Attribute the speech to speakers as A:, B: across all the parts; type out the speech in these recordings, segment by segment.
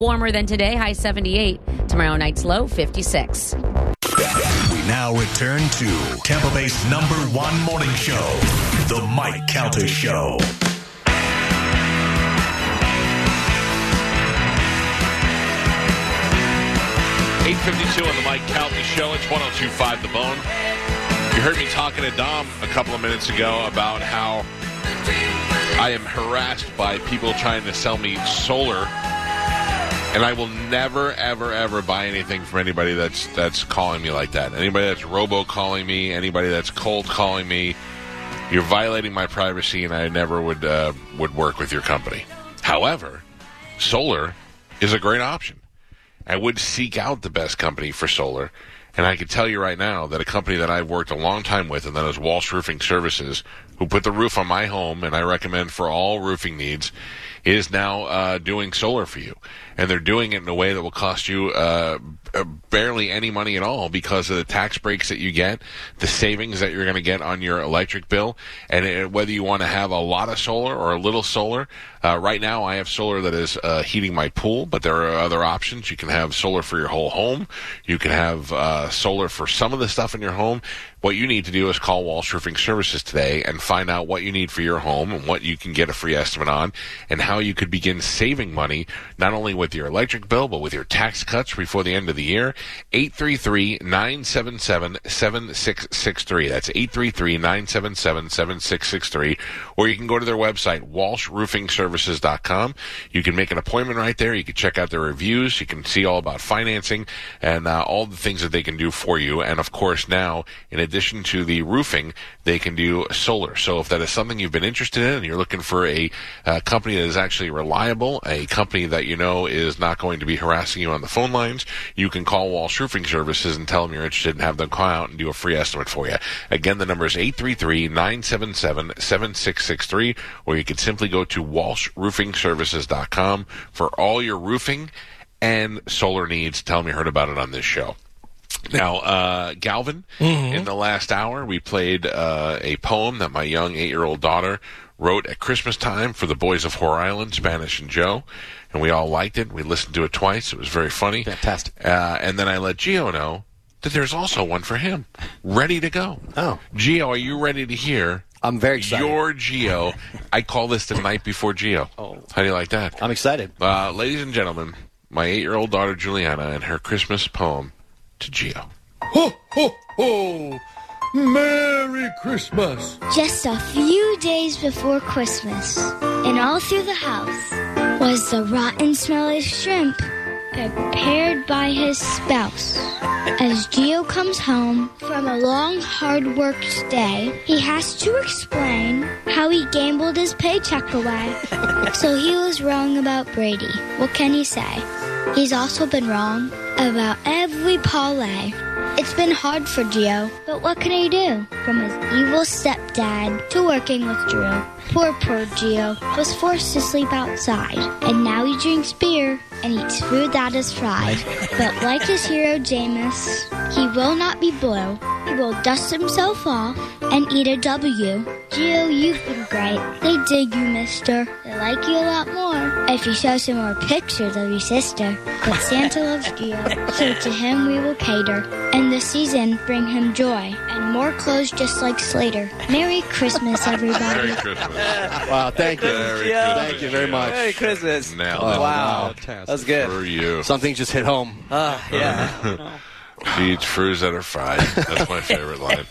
A: Warmer than today, high 78. Tomorrow night's low 56.
B: We now return to Tampa Bay's number one morning show, The Mike Calta Show.
C: Eight fifty-two on the Mike Calta Show. It's one zero two five The Bone. You heard me talking to Dom a couple of minutes ago about how I am harassed by people trying to sell me solar, and I will never, ever, ever buy anything from anybody that's that's calling me like that. Anybody that's robo calling me, anybody that's cold calling me, you're violating my privacy, and I never would uh, would work with your company. However, solar is a great option. I would seek out the best company for solar. And I can tell you right now that a company that I've worked a long time with, and that is Walsh Roofing Services, who put the roof on my home, and I recommend for all roofing needs, is now uh, doing solar for you. And they're doing it in a way that will cost you uh, barely any money at all because of the tax breaks that you get, the savings that you're going to get on your electric bill, and it, whether you want to have a lot of solar or a little solar. Uh, right now, I have solar that is uh, heating my pool, but there are other options. You can have solar for your whole home. You can have uh, solar for some of the stuff in your home. What you need to do is call Walsh Roofing Services today and find out what you need for your home and what you can get a free estimate on and how you could begin saving money not only with your electric bill but with your tax cuts before the end of the year. 833-977-7663. That's 833-977-7663. Or you can go to their website, walshroofingservices.com. You can make an appointment right there. You can check out their reviews. You can see all about financing and uh, all the things that they can do for you. And of course now, in addition to the roofing, they can do solar. So if that is something you've been interested in and you're looking for a uh, company that is actually reliable, a company that you know is not going to be harassing you on the phone lines, you can call Walsh Roofing Services and tell them you're interested and have them call out and do a free estimate for you. Again, the number is 833-977-7663 or you can simply go to walshroofingservices.com for all your roofing and solar needs. Tell them you heard about it on this show. Now, uh, Galvin, in the last hour, we played uh, a poem that my young eight year old daughter wrote at Christmas time for the boys of Whore Island, Spanish and Joe. And we all liked it. We listened to it twice. It was very funny.
D: Fantastic.
C: Uh, and then I let Gio know that there's also one for him, ready to go.
D: Oh.
C: Gio, are you ready to hear
D: I'm very excited.
C: your Gio? I call this the night before Gio.
D: Oh.
C: How do you like that?
D: I'm excited.
C: Uh, ladies and gentlemen, my eight year old daughter Juliana and her Christmas poem to Gio.
E: Ho, ho, ho! Merry Christmas!
F: Just a few days before Christmas, and all through the house was the rotten smell of shrimp prepared by his spouse. As Gio comes home from a long, hard worked day, he has to explain how he gambled his paycheck away. so he was wrong about Brady. What can he say? He's also been wrong about every parlay. It's been hard for Gio, but what can he do? From his evil stepdad to working with Drew. Poor, poor Gio was forced to sleep outside, and now he drinks beer and eats food that is fried. But like his hero Jameis, he will not be blue. He will dust himself off and eat a W. Geo, you've been great. They dig you, mister. They like you a lot more if you show some more pictures of your sister. But Santa loves Geo, so to him we will cater. And the season bring him joy and more clothes just like Slater. Merry Christmas, everybody.
C: Merry Christmas.
D: Wow, thank you.
C: Merry
D: Thank
C: Christmas,
D: you very much.
G: Merry Christmas.
C: Nailed
D: Oh,
C: it.
G: wow. That's good.
C: For you.
D: Something just hit home.
G: Uh, yeah.
C: She eats fruits that are fried. That's my favorite line.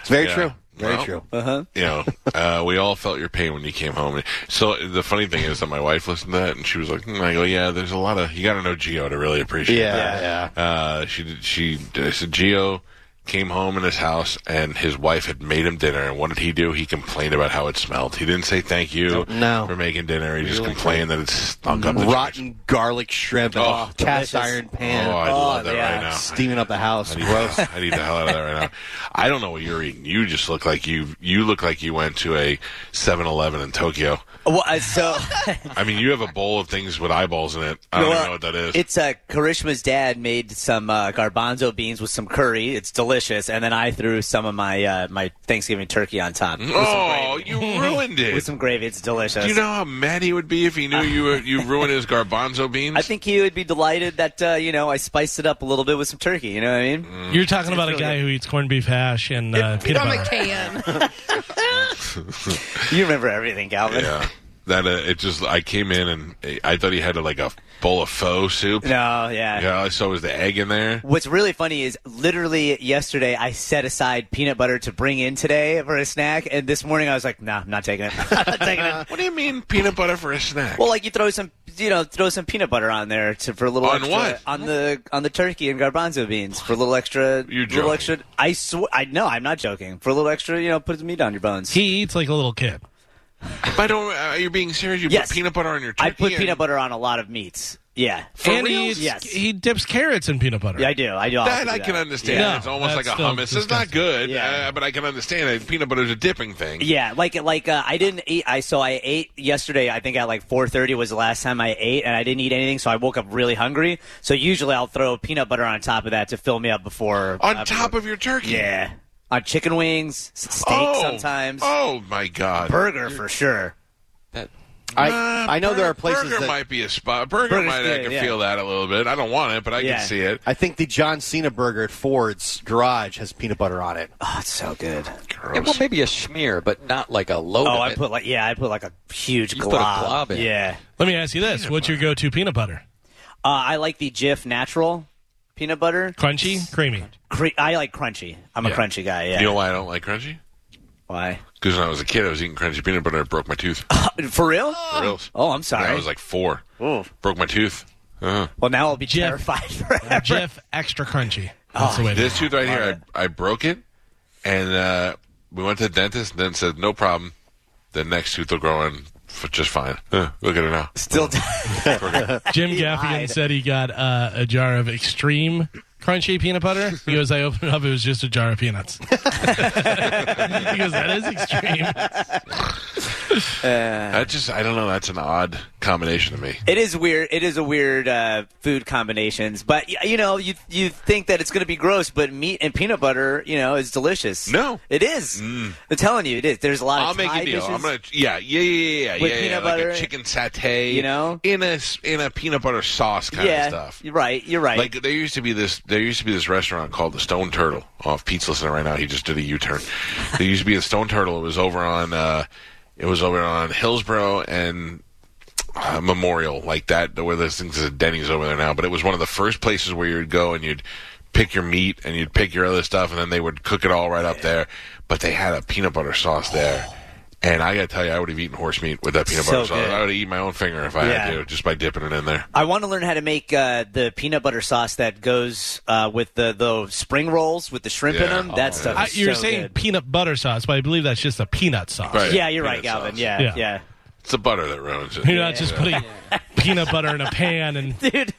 D: It's very
C: Yeah.
D: true. Very
C: Well,
D: true.
G: Uh-huh.
C: You know, uh, we all felt your pain when you came home. So the funny thing is that my wife listened to that and she was like, hmm, "I go, yeah, there's a lot of you got to know Geo to really appreciate
D: Yeah,
C: that."
D: yeah.
C: Uh, she did. She I said Geo came home in his house and his wife had made him dinner. And what did he do? He complained about how it smelled. He didn't say thank you
D: No.
C: for making dinner. He just complained that it stunk up the
D: Rotten garlic shrimp in
C: Oh,
D: a cast
G: delicious.
D: iron
C: Oh,
D: pan.
C: I
G: Oh,
C: love that
G: yeah.
C: right now.
D: Steaming up the house.
C: I need,
D: Gross.
C: I need the hell out of that right now. I don't know what you're eating. You just look like you. You look like you went to a 7-Eleven in Tokyo.
G: Well, uh, so
C: I mean, you have a bowl of things with eyeballs in it. I don't
G: well,
C: even know what that is.
G: It's uh, Karishma's dad made some uh, garbanzo beans with some curry. It's delicious. Delicious, and then I threw some of my uh, my Thanksgiving turkey on top.
C: Oh, you ruined it.
G: with some gravy. It's delicious.
C: Do you know how mad he would be if he knew you were, you ruined his garbanzo beans?
G: I think he would be delighted that uh, you know I spiced it up a little bit with some turkey. You know what I mean?
C: Mm.
H: You're talking about a guy who eats corned beef hash and uh, peanut
I: From a
H: butter.
I: can.
G: You remember everything, Calvin.
C: Yeah, that uh, it just I came in and I thought he had like a bowl of pho soup.
G: No, yeah.
C: Yeah, all I saw was the egg in there.
G: What's really funny is literally yesterday I set aside peanut butter to bring in today for a snack, and this morning I was like, nah, I'm not taking it. I'm not taking it.
C: What do you mean peanut butter for a snack?
G: Well, like you throw some, you know, throw some peanut butter on there to, for a little
C: On
G: extra,
C: what?
G: on the on the turkey and garbanzo beans for a little extra.
C: You're
G: little
C: joking.
G: extra. I sw- I know I'm not joking. For a little extra, you know, put some meat on your bones.
H: He eats like a little kid.
C: I don't. Uh, you're being serious. You
G: Yes.
C: put peanut butter on your turkey.
G: I put
C: and-
G: peanut butter on a lot of meats. Yeah,
H: and
C: real?
H: he eats,
G: Yes.
H: he dips carrots in peanut butter.
G: yeah, I do. I do.
C: That
G: do
C: I can understand.
H: Yeah.
C: it's almost
H: That's
C: like a
H: still
C: hummus. It's not
H: disgusting.
C: good,
G: Yeah.
C: uh, but I can understand it. Peanut butter is a dipping thing.
G: Yeah, like like uh, I didn't eat. I so I ate yesterday. I think at like four thirty was the last time I ate, and I didn't eat anything. So I woke up really hungry. So usually I'll throw peanut butter on top of that to fill me up before.
C: On
G: uh,
C: top of your turkey.
G: yeah, on chicken wings, steak
C: Oh.
G: sometimes,
C: Oh my god.
G: burger for sure.
D: I
C: Uh,
D: I know there are places
C: Burger
D: that
C: might be a spot. Burger
G: Burger's
C: might. I can
G: yeah.
C: feel that a little bit. I don't want it, but I
G: Yeah.
C: can see it.
D: I think the John Cena burger at Ford's garage has peanut butter on it.
G: Oh, it's so good.
C: Gross.
J: Yeah, well, maybe a schmear, but not like a load
G: Oh,
J: of
G: I
J: it.
G: put like yeah, I put like a huge
J: You put a
G: glob.
J: glob in.
G: Yeah,
H: Let me ask you this: What's your go-to peanut butter?
G: uh, I like the Jif natural peanut butter.
H: Crunchy, creamy.
G: Cre- I like crunchy. I'm
C: Yeah.
G: a crunchy guy. Yeah.
C: You know why I don't like crunchy?
G: why?
C: Because when I was a kid, I was eating crunchy peanut butter. and It broke my tooth.
G: For real?
C: For reals.
G: Oh, I'm
C: When
G: sorry.
C: I was like four.
G: Ooh.
C: Broke my tooth. Uh-huh.
G: Well, now I'll be
H: Jeff.
G: terrified forever.
H: Jeff extra crunchy. That's the way to
C: This tooth right here, I, I broke it, and uh, we went to the dentist, and then said, no problem. The next tooth will grow in f- just fine. Huh, look at it now.
G: Still,
H: Jim Gaffigan
G: lied.
H: said he got uh, a jar of extreme crunchy peanut butter. He goes, I opened it up, it was just a jar of peanuts. he goes, that is extreme.
C: That just, I don't know. That's an odd combination to me.
G: it is weird. It is a weird uh, food combinations, but y- you know, you you think that it's going to be gross, but meat and peanut butter, you know, is delicious.
C: No.
G: it is. I'm telling you, it is. There's a lot of
C: I'll make
G: Thai
C: a deal.
G: dishes.
C: I'm gonna, yeah, yeah, yeah, yeah,
G: With
C: yeah, yeah,
G: peanut
C: like
G: butter,
C: a chicken satay,
G: you know?
C: in a s- in a peanut butter sauce kind
G: yeah,
C: of stuff.
G: you're right. You're right.
C: Like there used to be this, there used to be this restaurant called the Stone Turtle. off Pete's listening right now, he just did a U-turn. there used to be a Stone Turtle. It was over on, uh, it was over on Hillsborough and uh, Memorial, like that. Where there's things a Denny's over there now, but it was one of the first places where you'd go and you'd pick your meat and you'd pick your other stuff, and then they would cook it all right up there. But they had a peanut butter sauce there. And I gotta tell you, I would have eaten horse meat with that peanut
G: So
C: butter sauce.
G: good.
C: I would have eaten my own finger if I
G: Yeah.
C: had to, just by dipping it in there.
G: I want to learn how to make uh, the peanut butter sauce that goes uh, with the the spring rolls with the shrimp in them. That stuff.
H: I,
G: is
H: you're
G: so
H: saying
G: good.
H: peanut butter sauce, but I believe that's just a peanut sauce.
C: Right.
G: Yeah, you're right,
C: Peanut
G: Galvin.
C: sauce.
G: Yeah,
H: Yeah.
G: yeah.
C: It's the butter that ruins it.
H: You're not just putting peanut butter in a pan and
G: Dude,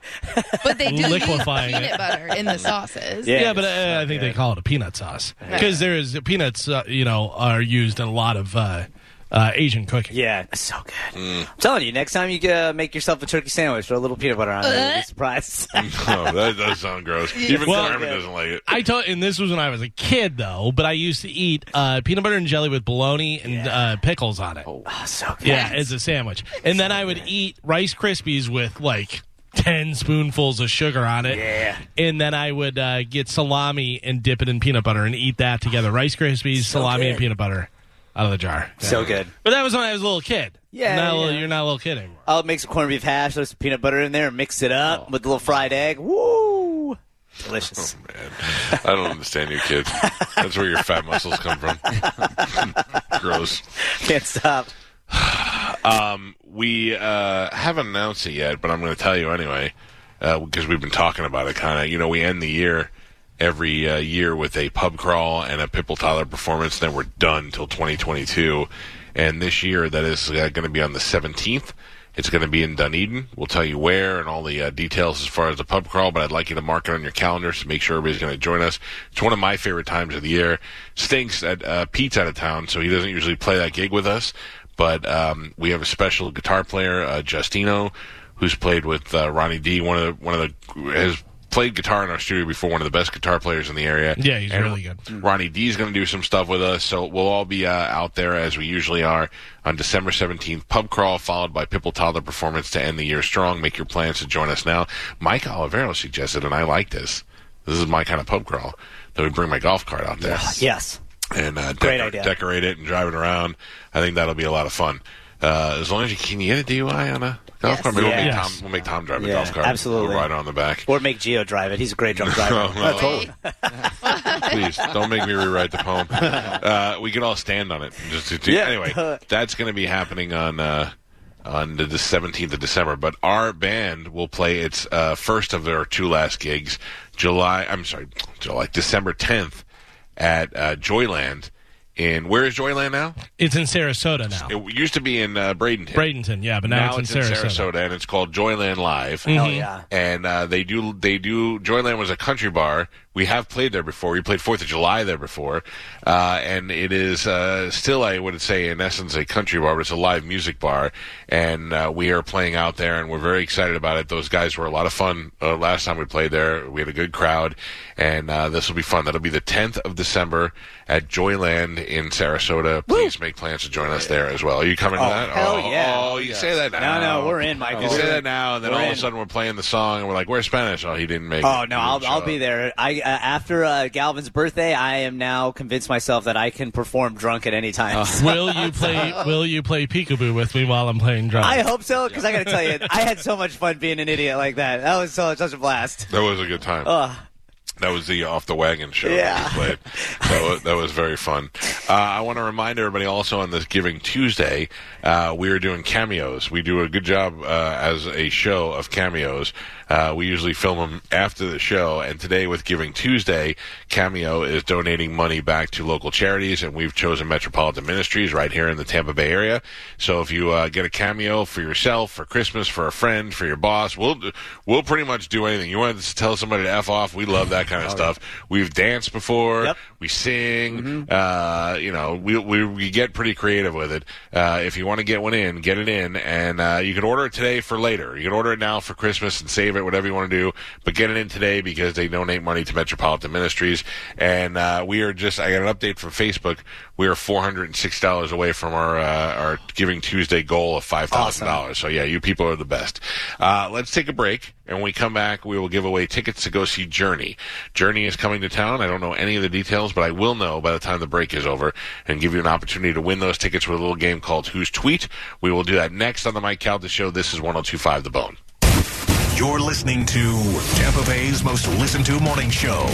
I: But they do use
H: Liquefying
I: peanut
H: it.
I: butter in the sauces.
G: Yeah.
H: yeah, but uh, I think they call it a peanut sauce because there is peanuts. Uh, you know, are used in a lot of uh, uh, Asian cooking.
G: Yeah, it's so good.
C: Mm.
G: I'm telling you, next time you uh, make yourself a turkey sandwich, throw a little peanut butter on it. You'll be surprised.
C: oh, that does sound gross. Even
H: Well-
C: Carmen doesn't like it.
H: I told, and this was when I was a kid though. But I used to eat uh, peanut butter and jelly with bologna and uh, pickles on it.
G: oh, so good.
H: Yeah, as a sandwich, and then I would eat Rice Krispies with like. 10 spoonfuls of sugar on it.
G: Yeah.
H: And then I would uh, get salami and dip it in peanut butter and eat that together. Rice Krispies, salami, and peanut butter out of the jar.
G: So good.
H: But that was when I was a little kid.
G: Yeah,
H: Not a little-
G: yeah.
H: you're not a little kid anymore.
G: I'll make some corned beef hash, throw some peanut butter in there, and mix it up
C: Oh.
G: with a little fried egg. Woo! Delicious.
C: Oh man, I don't understand you kids. That's where your fat muscles come from. Gross.
G: Can't stop.
C: Um, we uh, haven't announced it yet, but I'm going to tell you anyway uh, because we've been talking about it. Kind of, you know, we end the year every uh, year with a pub crawl and a Pipple Tyler performance. Then we're done till 2022, and this year that is uh, going to be on the 17th. It's going to be in Dunedin. We'll tell you where and all the uh, details as far as the pub crawl, but I'd like you to mark it on your calendar to make sure everybody's going to join us. It's one of my favorite times of the year. Stinks that uh, Pete's out of town, so he doesn't usually play that gig with us. But um, we have a special guitar player, uh, Justino, who's played with uh, Ronnie D. One of the one of the has played guitar in our studio before. One of the best guitar players in the area.
H: Yeah, he's
C: And
H: really good.
C: Ronnie D is going to do some stuff with us, so we'll all be uh, out there as we usually are on December 17th. Pub crawl followed by Pipple Toddler performance to end the year strong. Make your plans to join us now. Mike Olivero suggested, and I like this. This is my kind of pub crawl. That would bring my golf cart out there
G: Yes.
C: and uh,
G: Great idea.
C: decorate it and drive it around. I think that'll be a lot of fun. Uh, as long as you can you get a DUI on a golf
I: Yes.
C: cart? Maybe we'll, make
G: Yes.
C: Tom, we'll make Tom drive a
G: Yeah,
C: golf cart.
G: absolutely.
C: We'll ride on the back.
G: Or make Geo drive it. He's a great drunk driver.
C: No. Please don't make me rewrite the poem. Uh, we can all stand on it. Just to, to-
G: Yeah.
C: Anyway, that's going to be happening on uh, on the seventeenth of December. But our band will play its uh, first of their two last gigs, July. I'm sorry, July December tenth at uh, Joyland. In where is Joyland now?
H: It's in Sarasota now.
C: It used to be in uh, Bradenton.
H: Bradenton, yeah, but now,
C: now
H: it's in Sarasota.
C: Sarasota, and it's called Joyland Live.
G: Hell yeah.
C: And uh, they do they do Joyland was a country bar. We have played there before. We played Fourth of July there before, uh, and it is uh, still I would say in essence a country bar, but it's a live music bar. And uh, we are playing out there, and we're very excited about it. Those guys were a lot of fun uh, last time we played there. We had a good crowd, and uh, this will be fun. That'll be the 10th of December at Joyland in Sarasota. Please make plans to join us there as well. Are you coming to
G: Oh,
C: that?
G: hell
C: oh,
G: yeah.
C: Oh, you say that now.
G: No, no, we're in, Mike.
C: You say
G: in.
C: that now, and then
G: We're
C: all of a sudden we're playing the song, and we're like, "Where's Spanish?" Oh, he didn't make.
G: Oh
C: it.
G: no, I'll I'll be there. I uh, after uh, Galvin's birthday, I am now convinced myself that I can perform drunk at any time.
H: will you play? Will you play peekaboo with me while I'm playing drunk?
G: I hope so because I got to tell you, I had so much fun being an idiot like that. That was so such a blast.
C: That was a good time.
G: Ugh.
C: That was the off the wagon show
G: Yeah.
C: that we played. That was, that was very fun. Uh, I want to remind everybody also on this Giving Tuesday, uh, we are doing cameos. We do a good job uh, as a show of cameos. Uh, we usually film them after the show, and today with Giving Tuesday, Cameo is donating money back to local charities, and we've chosen Metropolitan Ministries right here in the Tampa Bay area. So if you uh, get a cameo for yourself, for Christmas, for a friend, for your boss, we'll we'll pretty much do anything. You want to tell somebody to f off? We love that kind of stuff. We've danced before.
G: Yep.
C: We sing. Uh, you know, we, we we get pretty creative with it. Uh, if you want to get one in, get it in, and uh, you can order it today for later. You can order it now for Christmas and save it, whatever you want to do. But get it in today because they donate money to Metropolitan Ministries, and uh, we are just. I got an update from Facebook. We are four hundred and six dollars away from our uh, our Giving Tuesday goal of five thousand dollars. So yeah, you people are the best. Uh, let's take a break, and when we come back, we will give away tickets to go see Journey. Journey is coming to town. I don't know any of the details, but I will know by the time the break is over, and give you an opportunity to win those tickets with a little game called Who's Tweet. We will do that next on the Mike Calta Show. This is 102.5 The Bone.
B: You're listening to Tampa Bay's most listened to morning show,